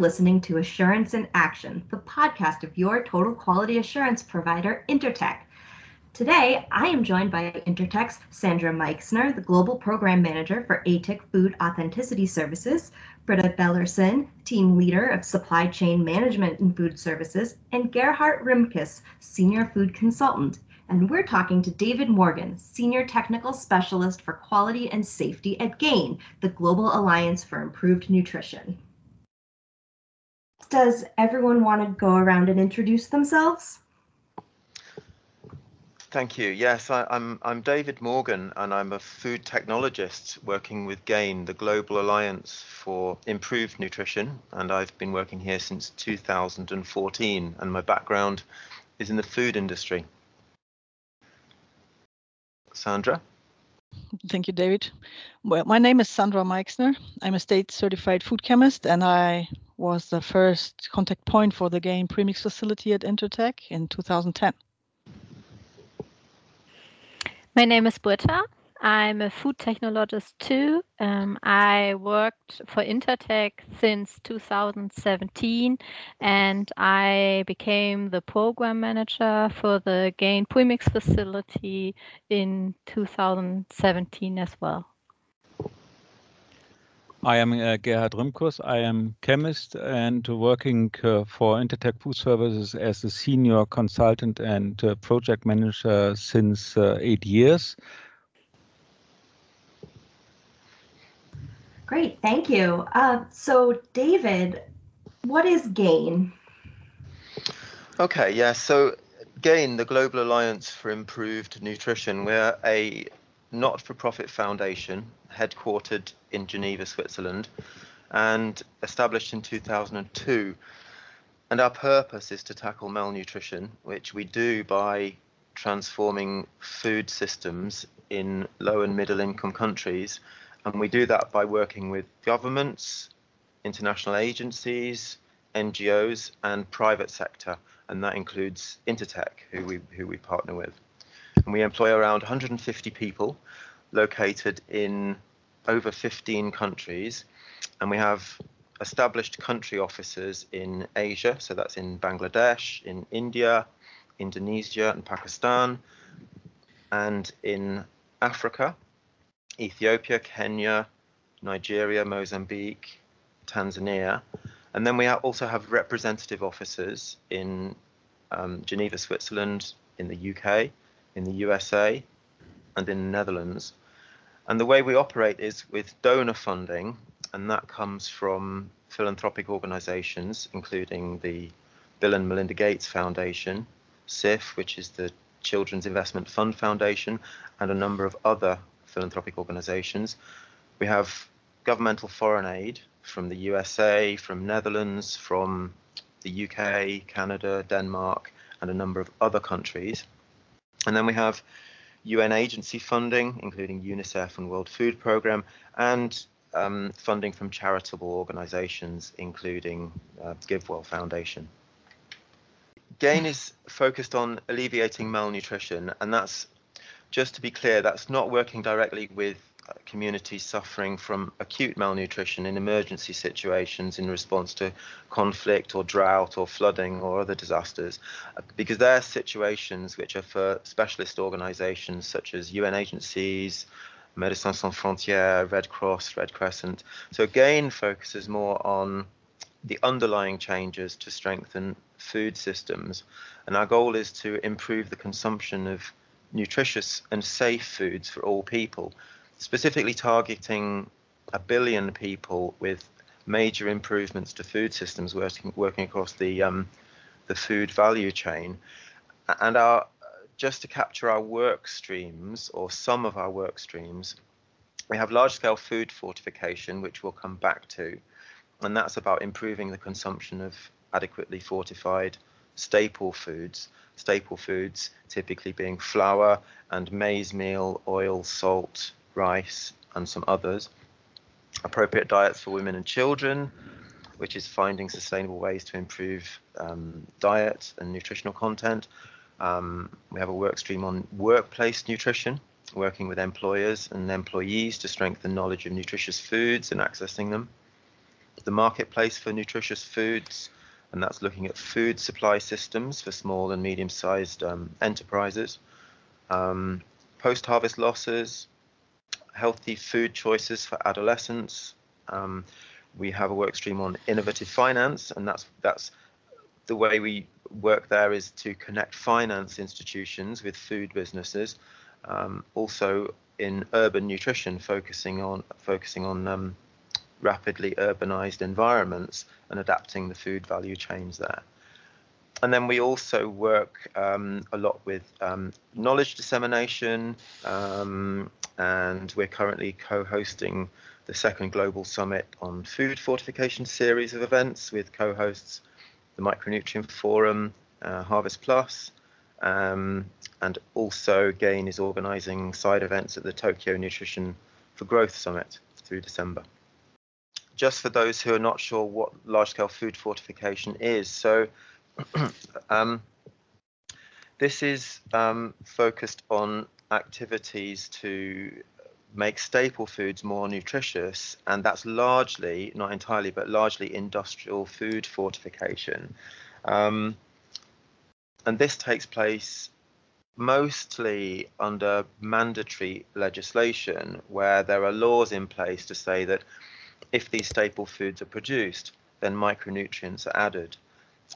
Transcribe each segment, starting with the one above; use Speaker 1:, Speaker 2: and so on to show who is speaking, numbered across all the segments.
Speaker 1: listening to Assurance in Action, the podcast of your total quality assurance provider, Intertek. Today, I am joined by Intertek's Sandra Meixner, the Global Program Manager for ATIC Food Authenticity Services, Britta Bellerson, Team Leader of Supply Chain Management and Food Services, and Gerhard Rimkus, Senior Food Consultant. And we're talking to David Morgan, Senior Technical Specialist for Quality and Safety at GAIN, the Global Alliance for Improved Nutrition. Does everyone want to go around and introduce themselves?
Speaker 2: Thank you. Yes, I, am I'm, I'm David Morgan, and I'm a food technologist working with GAIN, the Global Alliance for Improved Nutrition, and I've been working here since 2014. And my background is in the food industry. Sandra.
Speaker 3: Thank you, David. Well, my name is Sandra Meixner. I'm a state certified food chemist, and I was the first contact point for the GAIN premix facility at Intertek in 2010.
Speaker 4: My name is Britta. I'm a food technologist too. Um, I worked for Intertek since 2017 and I became the program manager for the Gain Premix facility in 2017 as well.
Speaker 5: I am uh, Gerhard Rimkus. I am chemist and working uh, for Intertek Food Services as a senior consultant and uh, project manager since uh, eight years.
Speaker 1: Great, thank you. Uh, so, David, what is GAIN?
Speaker 2: Okay, yeah. So, GAIN, the Global Alliance for Improved Nutrition, we're a not-for-profit foundation headquartered in Geneva, Switzerland, and established in 2002. And our purpose is to tackle malnutrition, which we do by transforming food systems in low and middle income countries. And we do that by working with governments, international agencies, NGOs, and private sector. And that includes Intertek, who we, who we partner with. And we employ around 150 people located in over 15 countries. And we have established country offices in Asia, so that's in Bangladesh, in India, Indonesia, and Pakistan, and in Africa, Ethiopia, Kenya, Nigeria, Mozambique, Tanzania. And then we also have representative offices in um, Geneva, Switzerland, in the UK, in the USA, and in the Netherlands. And the way we operate is with donor funding, and that comes from philanthropic organizations, including the Bill and Melinda Gates Foundation, CIF, which is the Children's Investment Fund Foundation, and a number of other philanthropic organizations. We have governmental foreign aid from the USA, from Netherlands, from the UK, Canada, Denmark, and a number of other countries. And then we have UN agency funding, including UNICEF and World Food Programme, and um, funding from charitable organisations, including uh, GiveWell Foundation. GAIN is focused on alleviating malnutrition, and that's just to be clear, that's not working directly with communities suffering from acute malnutrition in emergency situations in response to conflict or drought or flooding or other disasters, uh, because they're situations which are for specialist organizations such as UN agencies, Médecins Sans Frontières, Red Cross, Red Crescent. So again, focuses more on the underlying changes to strengthen food systems. And our goal is to improve the consumption of nutritious and safe foods for all people specifically targeting a billion people with major improvements to food systems working working across the um, the food value chain, and our just to capture our work streams or some of our work streams, we have large scale food fortification, which we'll come back to, and that's about improving the consumption of adequately fortified staple foods. Staple foods typically being flour and maize meal, oil, salt, rice, and some others. Appropriate diets for women and children, which is finding sustainable ways to improve um, diet and nutritional content. Um, we have a work stream on workplace nutrition, working with employers and employees to strengthen knowledge of nutritious foods and accessing them. the marketplace for nutritious foods, and that's looking at food supply systems for small and medium-sized um, enterprises, um, post-harvest losses, healthy food choices for adolescents. Um, we have a work stream on innovative finance, and that's that's the way we work there is to connect finance institutions with food businesses. Um, also in urban nutrition, focusing on focusing on um, rapidly urbanized environments and adapting the food value chains there. And then we also work um, a lot with um, knowledge dissemination, um, and we're currently co-hosting the second global summit on food fortification series of events with co-hosts the Micronutrient Forum, uh, Harvest Plus, um, and also GAIN is organising side events at the Tokyo Nutrition for Growth Summit through December. Just for those who are not sure what large-scale food fortification is, so um, this is um, focused on activities to make staple foods more nutritious, and that's largely, not entirely, but largely industrial food fortification. Um, and this takes place mostly under mandatory legislation where there are laws in place to say that if these staple foods are produced, then micronutrients are added.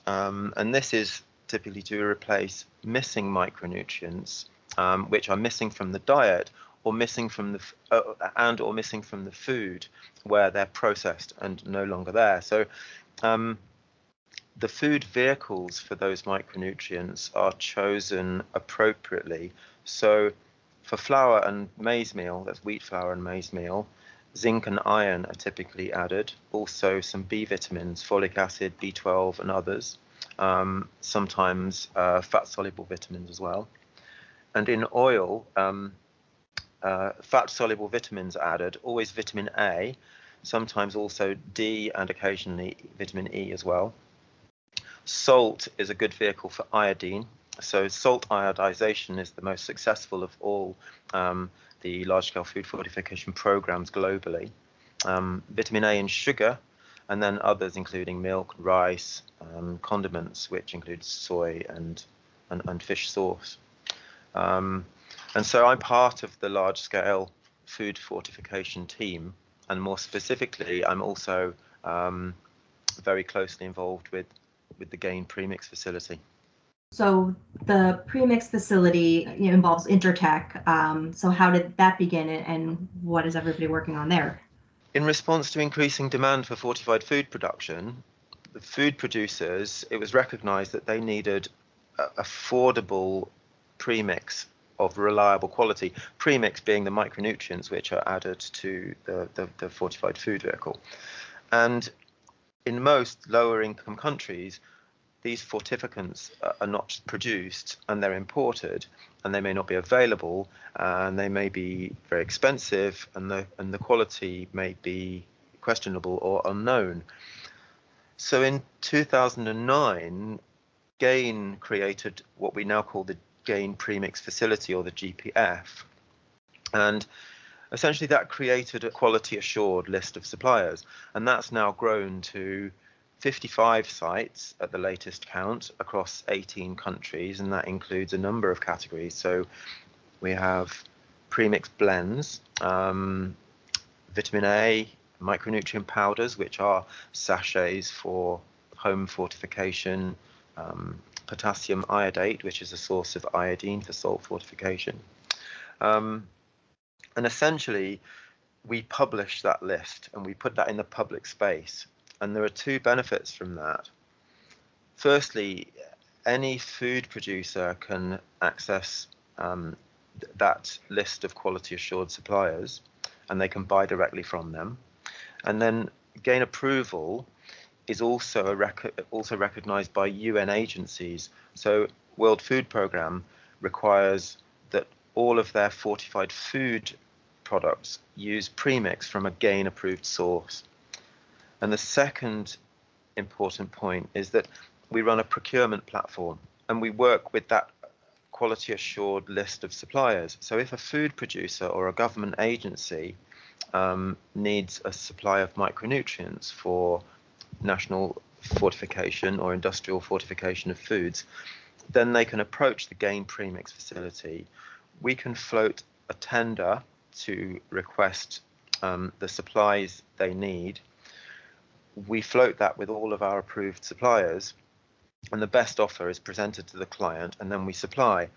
Speaker 2: Um, and this is typically to replace missing micronutrients, um, which are missing from the diet or missing from the uh, and or missing from the food where they're processed and no longer there. So um, the food vehicles for those micronutrients are chosen appropriately. So for flour and maize meal, that's wheat flour and maize meal, zinc and iron are typically added. Also some B vitamins, folic acid, B12 and others. Um, sometimes uh, fat soluble vitamins as well. And in oil, um, uh, fat soluble vitamins are added, always vitamin A, sometimes also D and occasionally vitamin E as well. Salt is a good vehicle for iodine. So salt iodization is the most successful of all um, the large-scale food fortification programs globally. Um, vitamin A and sugar, and then others including milk, rice, um, condiments, which include soy and, and, and fish sauce. Um, and so I'm part of the large-scale food fortification team, and more specifically, I'm also um, very closely involved with with the Gain premix facility?
Speaker 1: So the premix facility you know, involves Intertek. Um, so how did that begin, and what is everybody working on there?
Speaker 2: In response to increasing demand for fortified food production, the food producers it was recognised that they needed affordable premix of reliable quality. Premix being the micronutrients which are added to the, the, the fortified food vehicle, and in most lower income countries, these fortificants are not produced and they're imported and they may not be available and they may be very expensive and the and the quality may be questionable or unknown. So in 2009, Gain created what we now call the Gain Premix Facility or the GPF. And essentially that created a quality assured list of suppliers. And that's now grown to 55 sites at the latest count across 18 countries. And that includes a number of categories. So we have premix blends um, vitamin a micronutrient powders which are sachets for home fortification um, potassium iodate which is a source of iodine for salt fortification um, and essentially, we publish that list and we put that in the public space. And there are two benefits from that. Firstly, any food producer can access um, that list of quality assured suppliers and they can buy directly from them. And then gain approval is also rec- also recognized by UN agencies. So World Food Programme requires that all of their fortified food products use premix from a GAIN approved source. And the second important point is that we run a procurement platform and we work with that quality assured list of suppliers. So if a food producer or a government agency um, needs a supply of micronutrients for national fortification or industrial fortification of foods, then they can approach the GAIN premix facility. We can float a tender to request um, the supplies they need. We float that with all of our approved suppliers, and the best offer is presented to the client, and then we supply.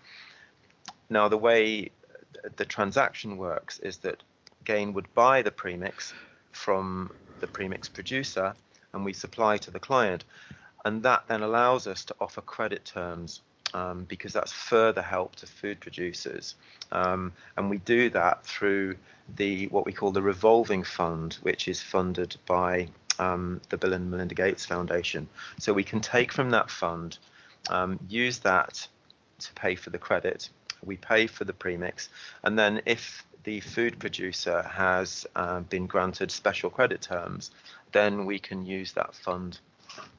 Speaker 2: Now, the way the transaction works is that Gain would buy the premix from the premix producer and we supply to the client. And that then allows us to offer credit terms um, because that's further help to food producers. Um, and we do that through the what we call the revolving fund, which is funded by um, the Bill and Melinda Gates Foundation. So we can take from that fund, um, use that to pay for the credit. We pay for the premix, and then if the food producer has uh, been granted special credit terms, then we can use that fund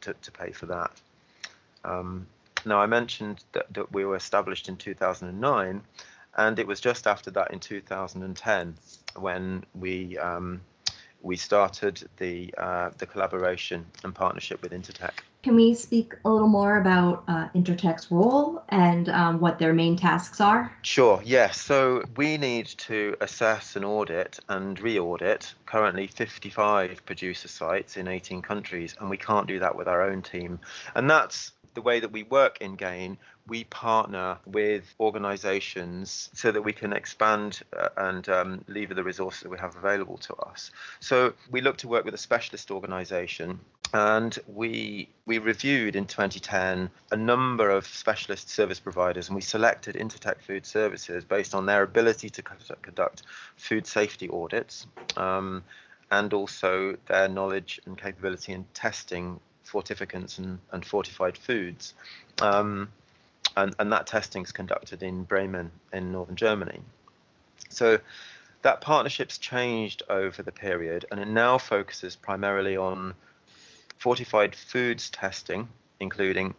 Speaker 2: to, to pay for that. Um, now, I mentioned that, that we were established in 2009, and it was just after that in 2010 when we um, we started the uh, the collaboration and partnership with Intertek.
Speaker 1: Can we speak a little more about uh, Intertek's role and um, what their main tasks are?
Speaker 2: Sure, yes. So we need to assess and audit and re audit currently 55 producer sites in 18 countries, and we can't do that with our own team. And that's the way that we work in GAIN, we partner with organizations so that we can expand uh, and um, lever the resources that we have available to us. So we look to work with a specialist organization and we we reviewed in 2010 a number of specialist service providers and we selected Intertek Food Services based on their ability to conduct food safety audits um, and also their knowledge and capability in testing fortificants and, and fortified foods. Um, and, and that testing is conducted in Bremen in northern Germany. So that partnership's changed over the period and it now focuses primarily on fortified foods testing, including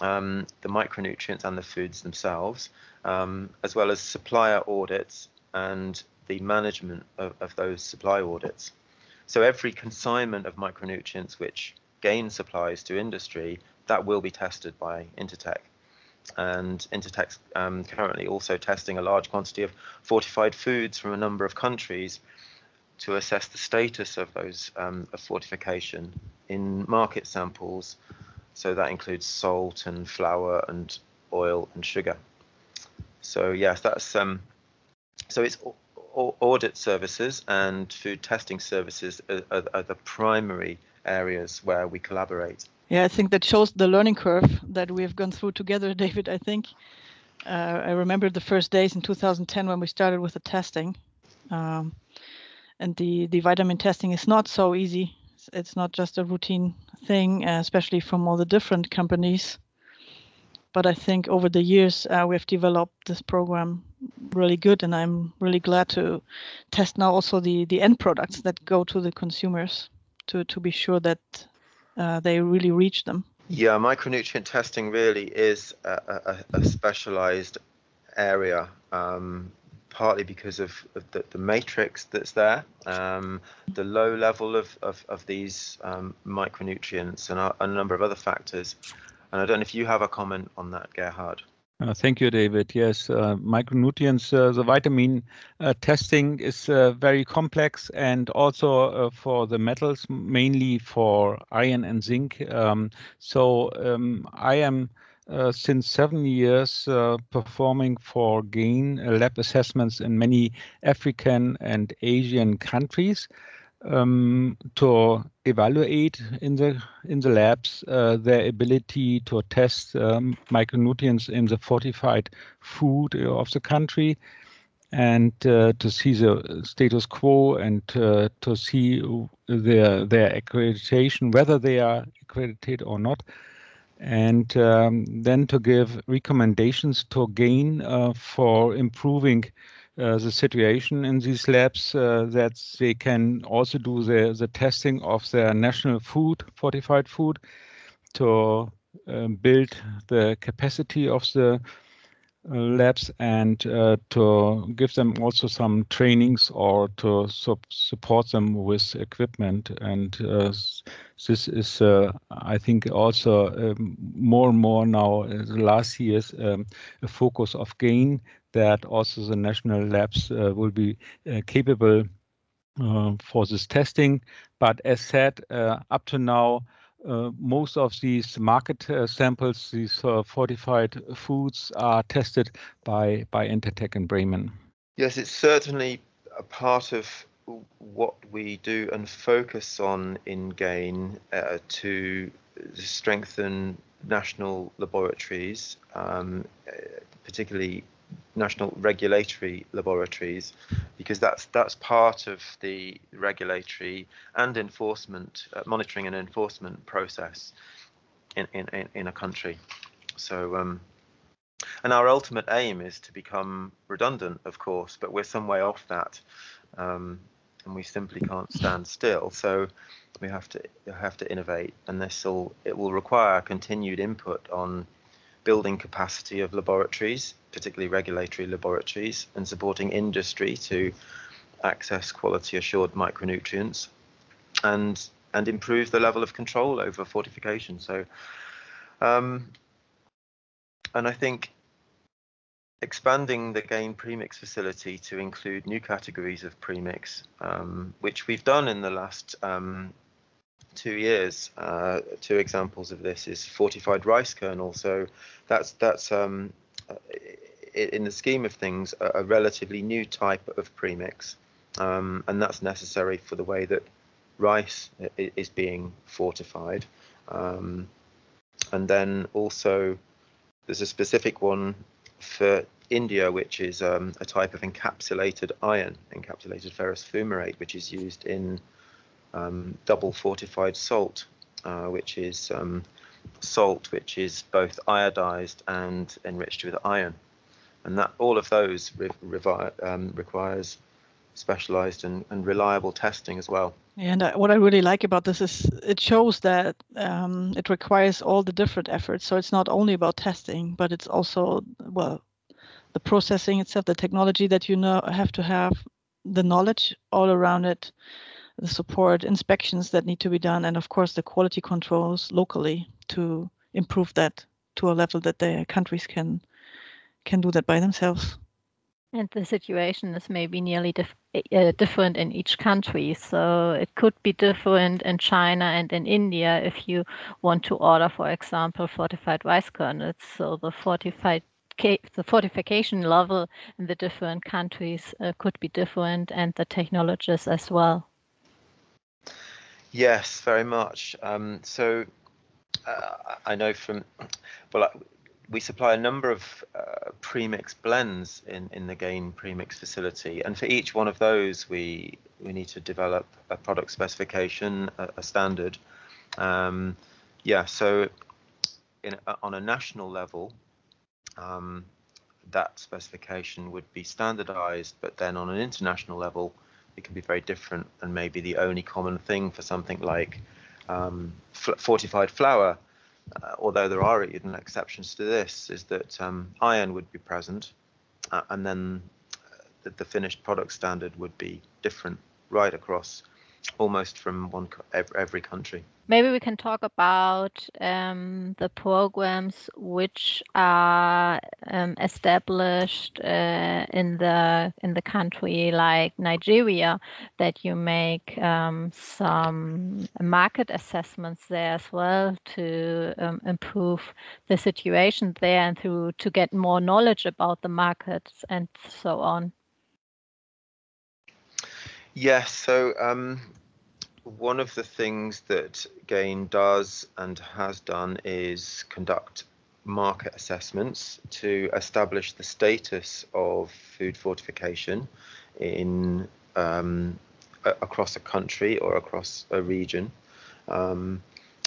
Speaker 2: um, the micronutrients and the foods themselves, um, as well as supplier audits and the management of, of those supply audits. So every consignment of micronutrients which gain supplies to industry, that will be tested by Intertek. And Intertek's um, currently also testing a large quantity of fortified foods from a number of countries to assess the status of those um, of fortification in market samples. So that includes salt and flour and oil and sugar. So yes, that's um, so it's audit services and food testing services are, are, are the primary areas where we collaborate.
Speaker 3: Yeah, I think that shows the learning curve that we have gone through together, David. I think uh, I remember the first days in 2010 when we started with the testing, um, and the the vitamin testing is not so easy. It's, not just a routine thing, uh, especially from all the different companies. But I think over the years uh, we have developed this program really good, and I'm really glad to test now also the the end products that go to the consumers to to be sure that uh, they really reach them.
Speaker 2: Yeah, micronutrient testing really is a, a, a specialized area, um, partly because of, of the, the, matrix that's there, um, the low level of, of, of these um, micronutrients, and a, a, number of other factors. And I don't know if you have a comment on that, Gerhard.
Speaker 5: Uh, thank you, David. Yes, uh, micronutrients, uh, the vitamin uh, testing is uh, very complex and also uh, for the metals, mainly for iron and zinc. Um, so um, I am since seven years performing for GAIN lab assessments in many African and Asian countries um, to evaluate in the in the labs uh, their ability to test um, micronutrients in the fortified food of the country and uh, to see the status quo and uh, to see their their accreditation whether they are accredited or not. And um, then to give recommendations to gain uh, for improving uh, the situation in these labs uh, that they can also do the, the testing of their national food, fortified food, to um, build the capacity of the labs and uh, to give them also some trainings or to su support them with equipment. And uh, this is, uh, I think, also um, more and more now, the last years, um, a focus of GAIN that also the national labs will be capable for this testing. But as said, up to now, uh, most of these market uh, samples, these uh, fortified foods, are tested by by Intertek in Bremen.
Speaker 2: Yes, it's certainly a part of what we do and focus on in GAIN uh, to strengthen national laboratories, um, particularly national regulatory laboratories because that's that's part of the regulatory and enforcement uh, monitoring and enforcement process in, in, in a country. So um, and our ultimate aim is to become redundant of course but we're some way off that um, and we simply can't stand still. So we have to have to innovate and this will it will require continued input on building capacity of laboratories, particularly regulatory laboratories, and supporting industry to access quality assured micronutrients and and improve the level of control over fortification. So, um, and I think expanding the GAIN premix facility to include new categories of premix, um, which we've done in the last um, two years. Uh, two examples of this is fortified rice kernel. So that's that's um, in the scheme of things a, a relatively new type of premix, um, and that's necessary for the way that rice is being fortified. Um, and then also there's a specific one for India, which is um, a type of encapsulated iron, encapsulated ferrous fumarate, which is used in um, double fortified salt, uh, which is um, salt which is both iodized and enriched with iron. And that all of those re um, requires specialized and, and reliable testing as well.
Speaker 3: And uh, what I really like about this is it shows that um, it requires all the different efforts. So it's not only about testing, but it's also, well, the processing itself, the technology that you know have to have, the knowledge all around it, the support, inspections that need to be done, and of course the quality controls locally to improve that to a level that the countries can can do that by themselves.
Speaker 4: And the situation is maybe nearly dif uh, different in each country. So it could be different in China and in India if you want to order, for example, fortified rice kernels. So the fortified the fortification level in the different countries uh, could be different and the technologies as well.
Speaker 2: Yes, very much. Um, so uh, I know from, well, we supply a number of uh, premix blends in, in the Gain premix facility, and for each one of those, we we need to develop a product specification, a, a standard. Um, yeah, so in, on a national level, um, that specification would be standardized, but then on an international level, it can be very different and maybe the only common thing for something like um, fortified flour, uh, although there are even exceptions to this, is that um, iron would be present uh, and then uh, the, the, finished product standard would be different right across almost from one every country.
Speaker 4: Maybe we can talk about um, the programs which are um, established uh, in the in the country like Nigeria, that you make um, some market assessments there as well to um, improve the situation there and to to get more knowledge about the markets and so on.
Speaker 2: Yes, so um, one of the things that GAIN does and has done is conduct market assessments to establish the status of food fortification in um, across a country or across a region. Um,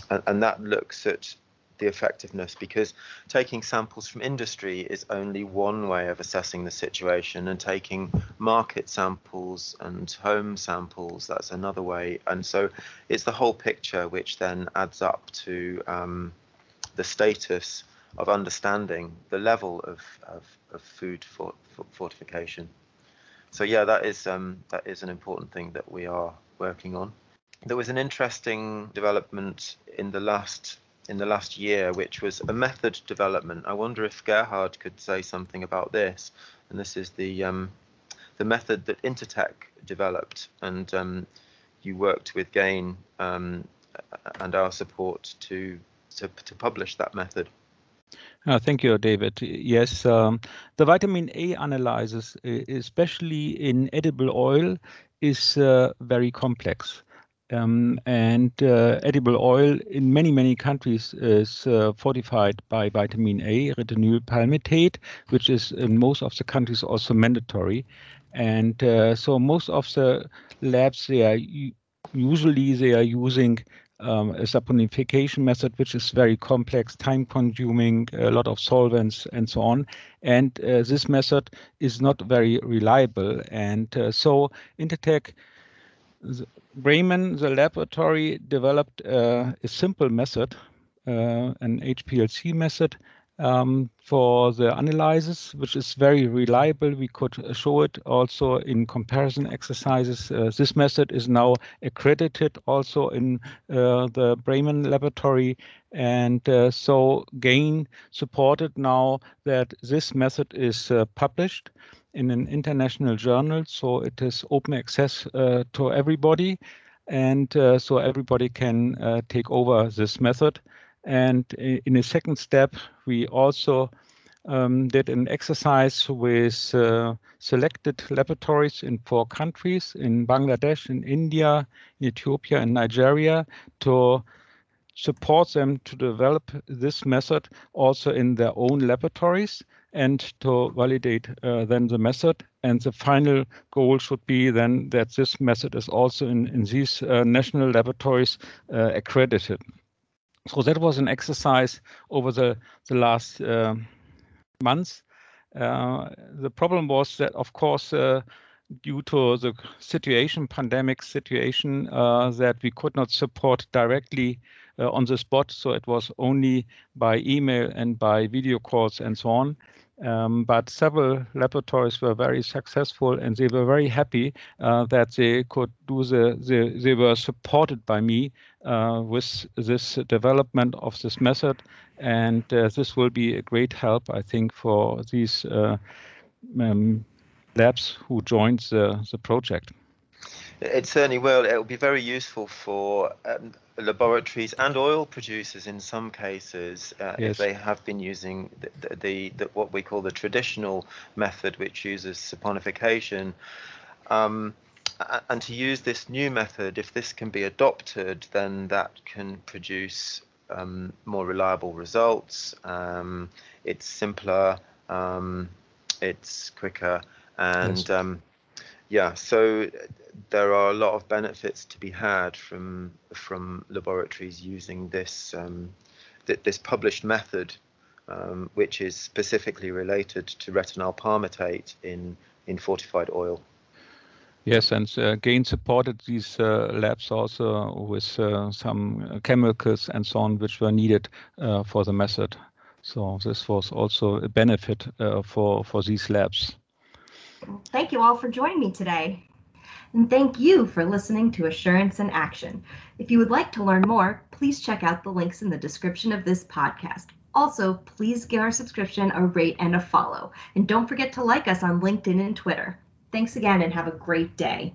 Speaker 2: and, and, that looks at the effectiveness because taking samples from industry is only one way of assessing the situation and taking market samples and home samples that's another way and so it's the whole picture which then adds up to um, the status of understanding the level of, of, of food for, for fortification. So yeah, that is um, that is an important thing that we are working on. There was an interesting development in the last in the last year, which was a method development. I wonder if Gerhard could say something about this. And this is the um, the method that Intertek developed, and um, you worked with Gain um, and our support to, to to publish that method.
Speaker 5: Uh, thank you, David. Yes, um, the vitamin A analysis, especially in edible oil, is uh, very complex. Um, and uh, edible oil in many, many countries is uh, fortified by vitamin A, retinol palmitate, which is in most of the countries also mandatory. And uh, so most of the labs, they are usually they are using um, a saponification method, which is very complex, time consuming, a lot of solvents and so on. And uh, this method is not very reliable. And uh, so Intertek Bremen, the laboratory, developed uh, a simple method, uh, an HPLC method, um, for the analysis, which is very reliable. We could show it also in comparison exercises. Uh, this method is now accredited also in uh, the Bremen laboratory. And uh, so GAIN supported now that this method is uh, published in an international journal, so it is open access uh, to everybody, and uh, so everybody can take over this method. And in a second step, we also um, did an exercise with uh, selected laboratories in four countries, in Bangladesh, in India, in Ethiopia, and Nigeria, to support them to develop this method also in their own laboratories and to validate uh, then the method. And the final goal should be then that this method is also in, in these uh, national laboratories uh, accredited. So that was an exercise over the, the last uh, months. Uh, the problem was that, of course, uh, due to the situation, pandemic situation, that we could not support directly on the spot. So it was only by email and by video calls and so on. Um, but several laboratories were very successful and they were very happy uh, that they could do the, the, they were supported by me uh, with this development of this method. And uh, this will be a great help, I think, for these uh, um, labs who joined the, the project.
Speaker 2: It certainly will. It will be very useful for um, laboratories and oil producers in some cases uh, yes. if they have been using the, the, the, what we call the traditional method which uses saponification um, and to use this new method if this can be adopted then that can produce um, more reliable results um, it's simpler um, it's quicker and yes. Yeah so there are a lot of benefits to be had from from laboratories using this um, th this published method, um, which is specifically related to retinol palmitate in in fortified oil.
Speaker 5: Yes, and uh, Gain supported these uh, labs also with uh, some chemicals and so on, which were needed uh, for the method. So this was also a benefit uh, for for these labs.
Speaker 1: Thank you all for joining me today. And thank you for listening to Assurance in Action. If you would like to learn more, please check out the links in the description of this podcast. Also, please give our subscription a rate and a follow. And don't forget to like us on LinkedIn and Twitter. Thanks again and have a great day.